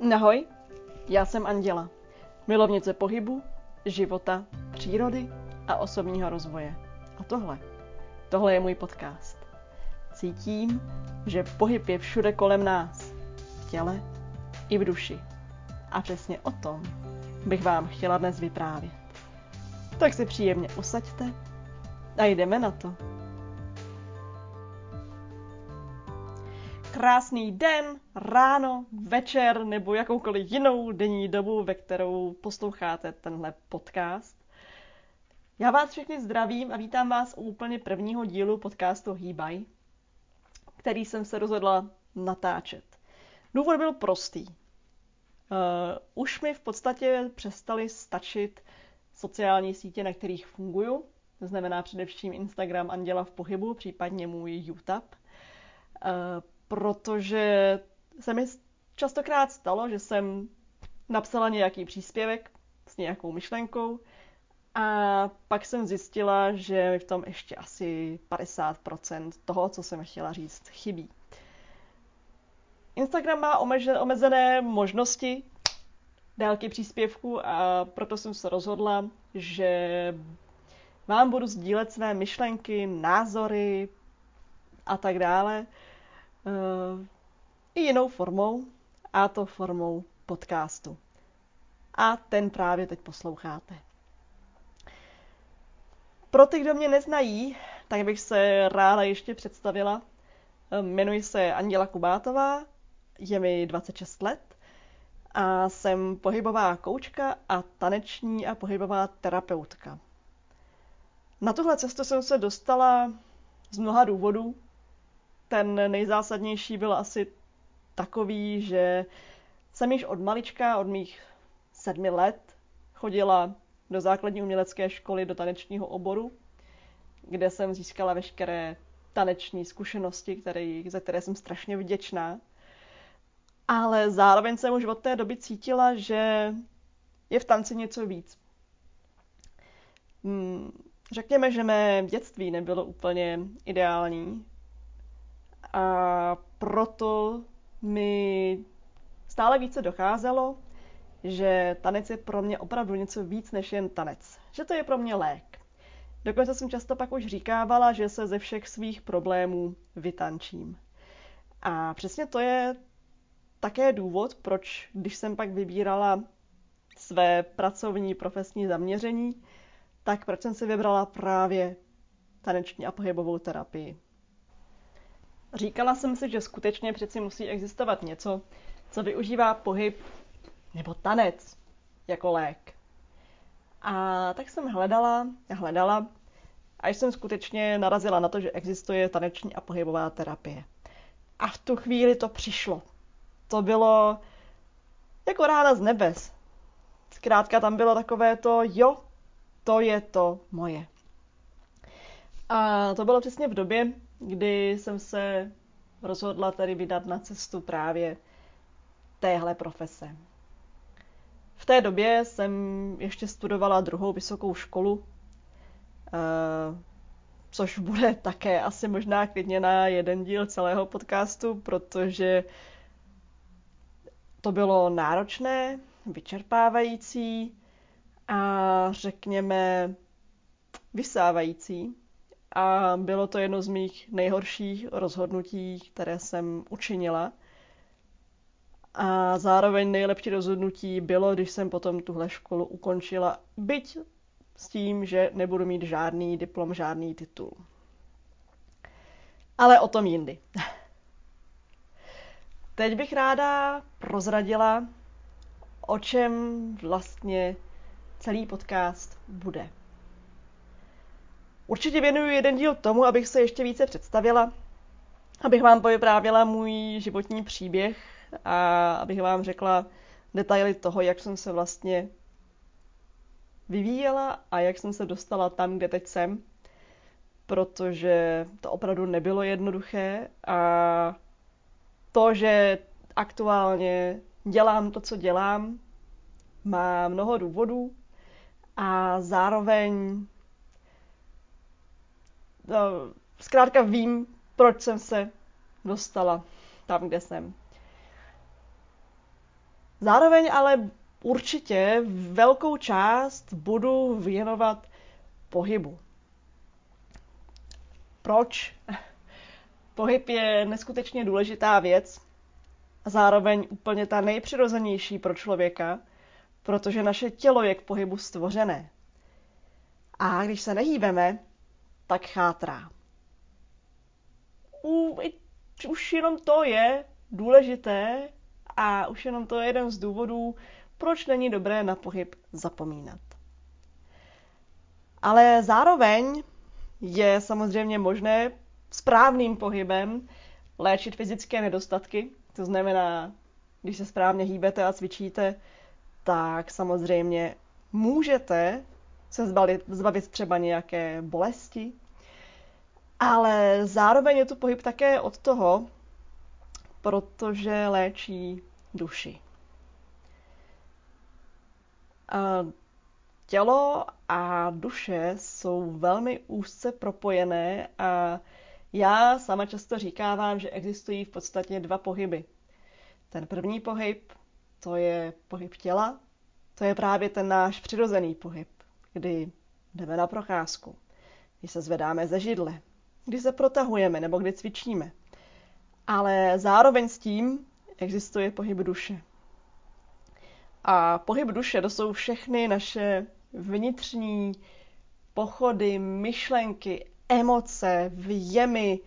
Ahoj, já jsem Anděla, milovnice pohybu, života, přírody a osobního rozvoje. A tohle, tohle je můj podcast. Cítím, že pohyb je všude kolem nás, v těle i v duši. A přesně o tom bych vám chtěla dnes vyprávět. Tak si příjemně usaďte a jdeme na to. Krásný den, ráno, večer nebo jakoukoliv jinou denní dobu, ve kterou posloucháte tenhle podcast. Já vás všechny zdravím a vítám vás u úplně prvního dílu podcastu Hýbaj, který jsem se rozhodla natáčet. Důvod byl prostý. Uh, už mi v podstatě přestali stačit sociální sítě, na kterých funguju, to znamená především Instagram Anděla v pohybu, případně můj YouTube. Protože se mi častokrát stalo, že jsem napsala nějaký příspěvek s nějakou myšlenkou a pak jsem zjistila, že mi v tom ještě asi 50% toho, co jsem chtěla říct, chybí. Instagram má omezené možnosti délky příspěvku a proto jsem se rozhodla, že vám budu sdílet své myšlenky, názory a tak dále i jinou formou, a to formou podcastu. A ten právě teď posloucháte. Pro ty, kdo mě neznají, tak bych se ráda ještě představila. Eh, jmenuji se Anděla Kubátová, je mi 26 let a jsem pohybová koučka a taneční a pohybová terapeutka. Na tuhle cestu jsem se dostala z mnoha důvodů, ten nejzásadnější byl asi takový, že jsem již od malička, od mých sedmi let, chodila do základní umělecké školy do tanečního oboru, kde jsem získala veškeré taneční zkušenosti, které, za které jsem strašně vděčná. Ale zároveň jsem už od té doby cítila, že je v tanci něco víc. Hmm, řekněme, že mé dětství nebylo úplně ideální, a proto mi stále více docházelo, že tanec je pro mě opravdu něco víc než jen tanec. Že to je pro mě lék. Dokonce jsem často pak už říkávala, že se ze všech svých problémů vytančím. A přesně to je také důvod, proč, když jsem pak vybírala své pracovní profesní zaměření, tak proč jsem si vybrala právě taneční a pohybovou terapii. Říkala jsem si, že skutečně přeci musí existovat něco, co využívá pohyb nebo tanec jako lék. A tak jsem hledala a hledala a jsem skutečně narazila na to, že existuje taneční a pohybová terapie. A v tu chvíli to přišlo. To bylo jako rána z nebes. Zkrátka tam bylo takové to, jo, to je to moje. A to bylo přesně v době, kdy jsem se rozhodla tedy vydat na cestu právě téhle profese. V té době jsem ještě studovala druhou vysokou školu, eh, což bude také asi možná klidně na jeden díl celého podcastu, protože to bylo náročné, vyčerpávající a řekněme vysávající a bylo to jedno z mých nejhorších rozhodnutí, které jsem učinila. A zároveň nejlepší rozhodnutí bylo, když jsem potom tuhle školu ukončila, byť s tím, že nebudu mít žádný diplom, žádný titul. Ale o tom jindy. Teď bych ráda prozradila, o čem vlastně celý podcast bude. Určitě věnuju jeden díl tomu, abych se ještě více představila, abych vám povyprávěla můj životní příběh a abych vám řekla detaily toho, jak jsem se vlastně vyvíjela a jak jsem se dostala tam, kde teď jsem, protože to opravdu nebylo jednoduché a to, že aktuálně dělám to, co dělám, má mnoho důvodů a zároveň zkrátka vím, proč jsem se dostala tam, kde jsem. Zároveň ale určitě velkou část budu věnovat pohybu. Proč? Pohyb je neskutečně důležitá věc a zároveň úplně ta nejpřirozenější pro člověka, protože naše tělo je k pohybu stvořené. A když se nehýbeme, tak chátrá. U, už jenom to je důležité a už jenom to je jeden z důvodů, proč není dobré na pohyb zapomínat. Ale zároveň je samozřejmě možné správným pohybem léčit fyzické nedostatky. To znamená, když se správně hýbete a cvičíte, tak samozřejmě můžete se zbavit, zbavit třeba nějaké bolesti, ale zároveň je tu pohyb také od toho, protože léčí duši. A tělo a duše jsou velmi úzce propojené a já sama často říkávám, že existují v podstatě dva pohyby. Ten první pohyb, to je pohyb těla, to je právě ten náš přirozený pohyb, kdy jdeme na procházku, kdy se zvedáme ze židle, kdy se protahujeme nebo kdy cvičíme. Ale zároveň s tím existuje pohyb duše. A pohyb duše to jsou všechny naše vnitřní pochody, myšlenky, emoce, vjemy,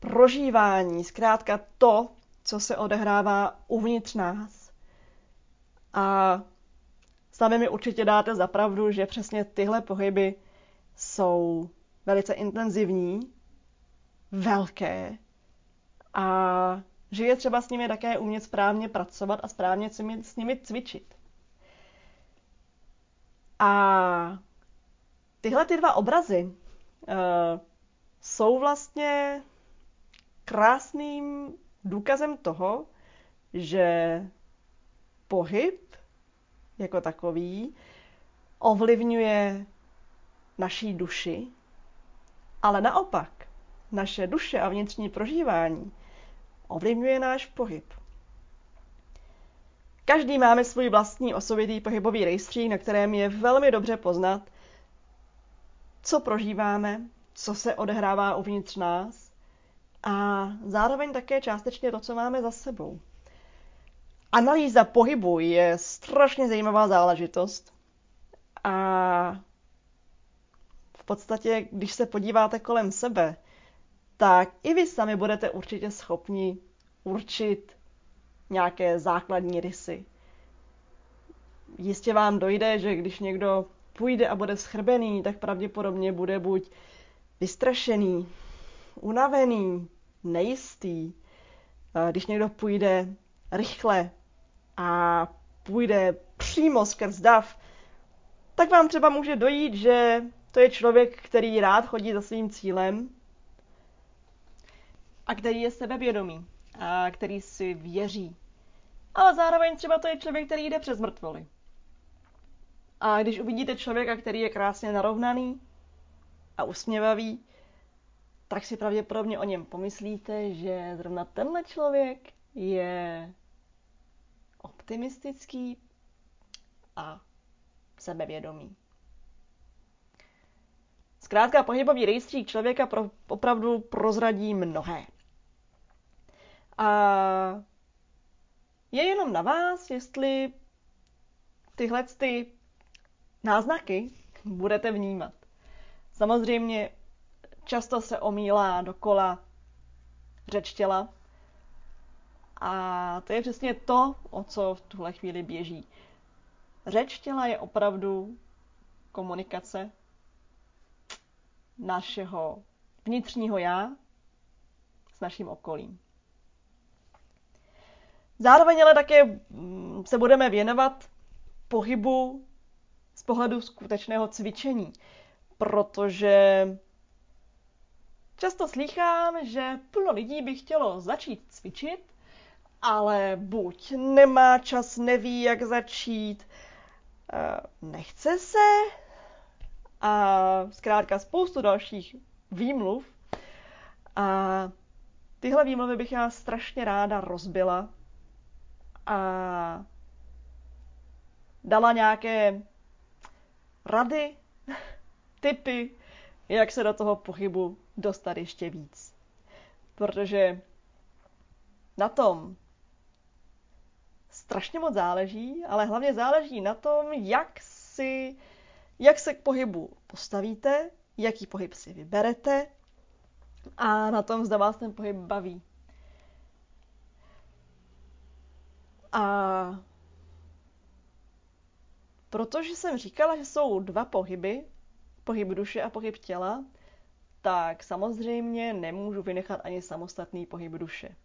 prožívání, zkrátka to, co se odehrává uvnitř nás. A sami mi určitě dáte za pravdu, že přesně tyhle pohyby jsou velice intenzivní, velké a že je třeba s nimi také umět správně pracovat a správně s nimi cvičit. A tyhle ty dva obrazy uh, jsou vlastně krásným důkazem toho, že pohyb jako takový ovlivňuje naší duši, ale naopak naše duše a vnitřní prožívání ovlivňuje náš pohyb. Každý máme svůj vlastní osobitý pohybový rejstřík, na kterém je velmi dobře poznat, co prožíváme, co se odehrává uvnitř nás a zároveň také částečně to, co máme za sebou. Analýza pohybu je strašně zajímavá záležitost a v podstatě, když se podíváte kolem sebe, tak i vy sami budete určitě schopni určit nějaké základní rysy. Jistě vám dojde, že když někdo půjde a bude schrbený, tak pravděpodobně bude buď vystrašený, unavený, nejistý. Když někdo půjde rychle a půjde přímo skrz dav, tak vám třeba může dojít, že to je člověk, který rád chodí za svým cílem a který je sebevědomý a který si věří. Ale zároveň třeba to je člověk, který jde přes mrtvoly. A když uvidíte člověka, který je krásně narovnaný a usměvavý, tak si pravděpodobně o něm pomyslíte, že zrovna tenhle člověk je optimistický a sebevědomý. Zkrátka pohybový rejstřík člověka pro, opravdu prozradí mnohé. A je jenom na vás, jestli tyhle ty náznaky budete vnímat. Samozřejmě často se omílá dokola řeč těla a to je přesně to, o co v tuhle chvíli běží. Řeč těla je opravdu komunikace našeho vnitřního já s naším okolím. Zároveň ale také mm, se budeme věnovat pohybu z pohledu skutečného cvičení, protože často slýchám, že plno lidí by chtělo začít cvičit, ale buď nemá čas, neví, jak začít, eh, nechce se a zkrátka spoustu dalších výmluv. A tyhle výmluvy bych já strašně ráda rozbila a dala nějaké rady, typy, jak se do toho pohybu dostat ještě víc. Protože na tom strašně moc záleží, ale hlavně záleží na tom, jak si, jak se k pohybu postavíte, jaký pohyb si vyberete a na tom, zda vás ten pohyb baví. A protože jsem říkala, že jsou dva pohyby, pohyb duše a pohyb těla, tak samozřejmě nemůžu vynechat ani samostatný pohyb duše.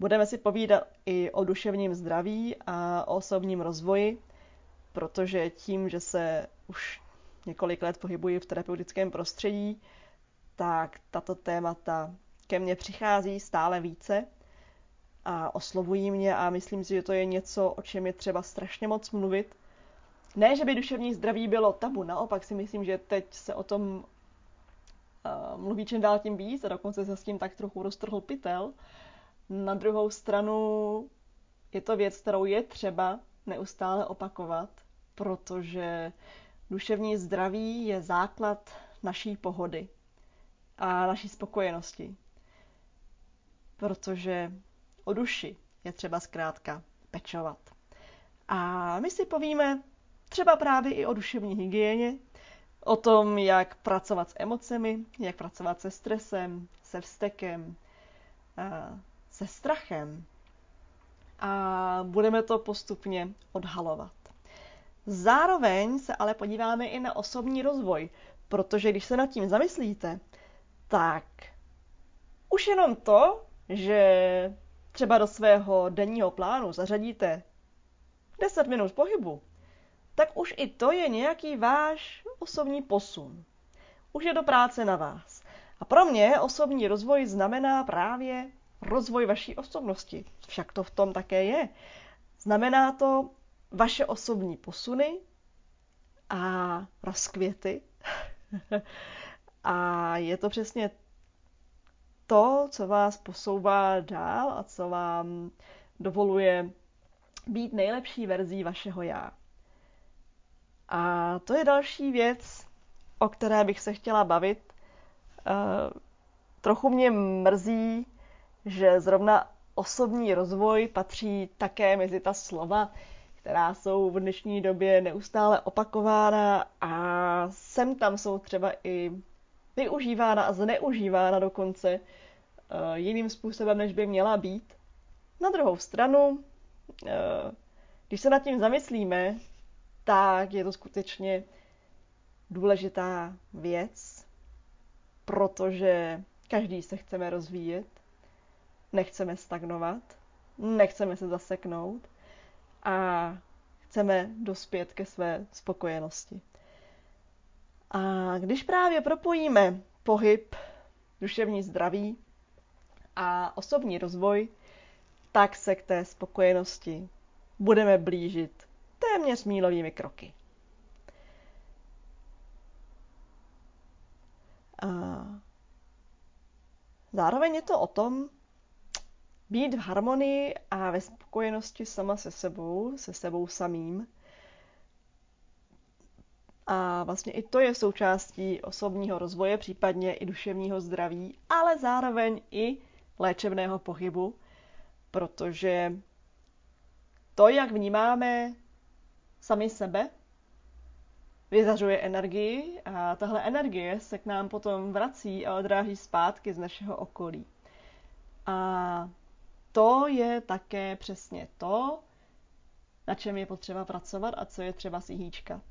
Budeme si povídat i o duševním zdraví a o osobním rozvoji, protože tím, že se už několik let pohybuji v terapeutickém prostředí, tak tato témata ke mně přichází stále více a oslovují mě a myslím si, že to je něco, o čem je třeba strašně moc mluvit. Ne, že by duševní zdraví bylo tabu, naopak si myslím, že teď se o tom uh, mluví čím dál tím víc a dokonce se s tím tak trochu roztrhl pytel. Na druhou stranu je to věc, kterou je třeba neustále opakovat, protože duševní zdraví je základ naší pohody a naší spokojenosti. Protože o duši je třeba zkrátka pečovat. A my si povíme třeba právě i o duševní hygieně, o tom, jak pracovat s emocemi, jak pracovat se stresem, se vztekem, se strachem. A budeme to postupně odhalovat. Zároveň se ale podíváme i na osobní rozvoj, protože když se nad tím zamyslíte, tak už jenom to, že třeba do svého denního plánu zařadíte 10 minut pohybu, tak už i to je nějaký váš osobní posun. Už je do práce na vás. A pro mě osobní rozvoj znamená právě rozvoj vaší osobnosti. Však to v tom také je. Znamená to vaše osobní posuny a rozkvěty. a je to přesně to, co vás posouvá dál a co vám dovoluje být nejlepší verzí vašeho já. A to je další věc, o které bych se chtěla bavit. Uh, trochu mě mrzí, že zrovna osobní rozvoj patří také mezi ta slova, která jsou v dnešní době neustále opakována a sem tam jsou třeba i využívána a zneužívána dokonce uh, jiným způsobem, než by měla být. Na druhou stranu, uh, když se nad tím zamyslíme, tak je to skutečně důležitá věc, protože každý se chceme rozvíjet, nechceme stagnovat, nechceme se zaseknout a chceme dospět ke své spokojenosti. A když právě propojíme pohyb, duševní zdraví a osobní rozvoj, tak se k té spokojenosti budeme blížit téměř mílovými kroky. A zároveň je to o tom být v harmonii a ve spokojenosti sama se sebou, se sebou samým. A vlastně i to je součástí osobního rozvoje, případně i duševního zdraví, ale zároveň i léčebného pohybu, protože to, jak vnímáme sami sebe, vyzařuje energii a tahle energie se k nám potom vrací a odráží zpátky z našeho okolí. A to je také přesně to, na čem je potřeba pracovat a co je třeba si hýčkat.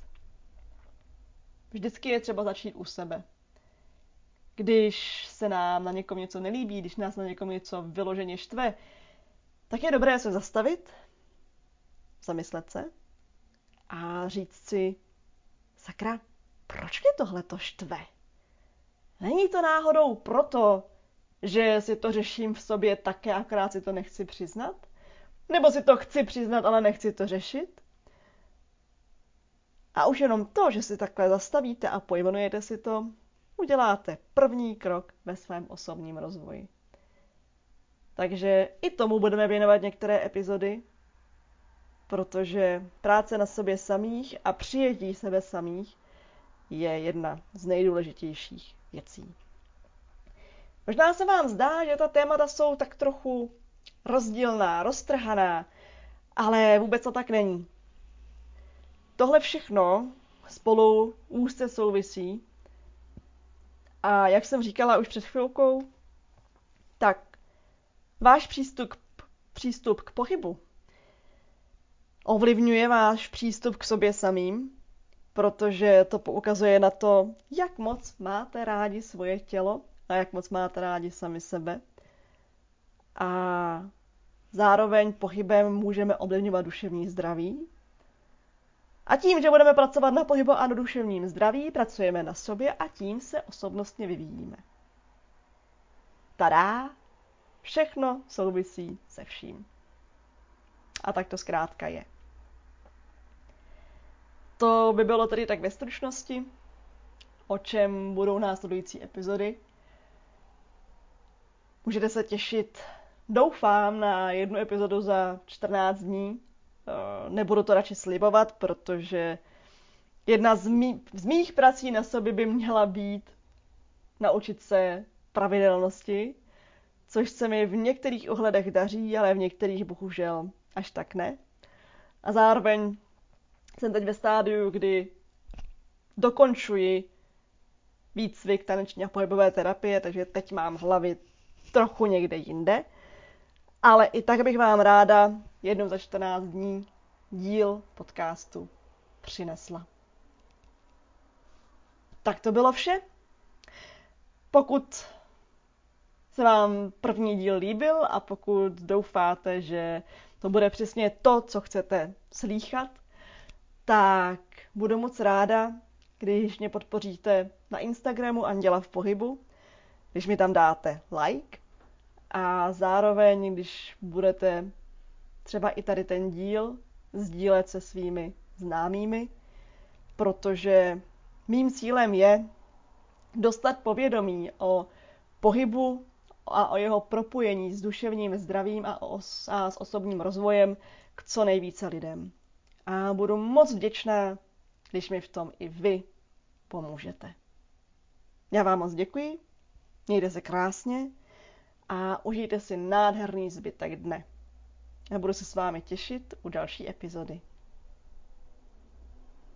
Vždycky je třeba začít u sebe. Když se nám na někom něco nelíbí, když nás na někom něco vyloženě štve, tak je dobré se zastavit, zamyslet se a říct si, sakra, proč mě tohle to štve? Není to náhodou proto, že si to řeším v sobě také, akorát si to nechci přiznat? Nebo si to chci přiznat, ale nechci to řešit? A už jenom to, že si takhle zastavíte a pojmenujete si to, uděláte první krok ve svém osobním rozvoji. Takže i tomu budeme věnovat některé epizody. protože práce na sobě samých a přijetí sebe samých je jedna z nejdůležitějších věcí. Možná se vám zdá, že ta témata jsou tak trochu rozdílná, roztrhaná, ale vůbec to tak není. Tohle všechno spolu úzce souvisí a jak jsem říkala už před chvilkou, tak váš přístup, přístup k pohybu ovlivňuje váš přístup k sobě samým, protože to poukazuje na to, jak moc máte rádi svoje tělo a jak moc máte rádi sami sebe. A zároveň pohybem můžeme ovlivňovat duševní zdraví. A tím, že budeme pracovat na pohybu a na duševním zdraví, pracujeme na sobě a tím se osobnostně vyvíjíme. Tadá! Všechno souvisí se vším. A tak to zkrátka je. To by bylo tedy tak ve stručnosti, o čem budou následující epizody. Můžete se těšit, doufám, na jednu epizodu za 14 dní. Eh, nebudu to radši slibovat, protože jedna z, mý, z mých prací na sobě by měla být naučit se pravidelnosti, což se mi v některých ohledech daří, ale v některých bohužel až tak ne. A zároveň jsem teď ve stádiu, kdy dokončuji výcvik taneční a pohybové terapie, takže teď mám hlavy trochu někde jinde. Ale i tak bych vám ráda jednou za 14 dní díl podcastu přinesla. Tak to bylo vše. Pokud se vám první díl líbil a pokud doufáte, že to bude přesně to, co chcete slýchat, tak budu moc ráda, když mě podpoříte na Instagramu Anděla v pohybu, když mi tam dáte like a zároveň, když budete třeba i tady ten díl sdílet se svými známými, protože mým cílem je dostat povědomí o pohybu a o jeho propojení s duševním zdravím a, os- a s osobním rozvojem k co nejvíce lidem. A budu moc vděčná, když mi v tom i vy pomůžete. Já vám moc děkuji, mějte se krásně a užijte si nádherný zbytek dne. Já budu se s vámi těšit u další epizody.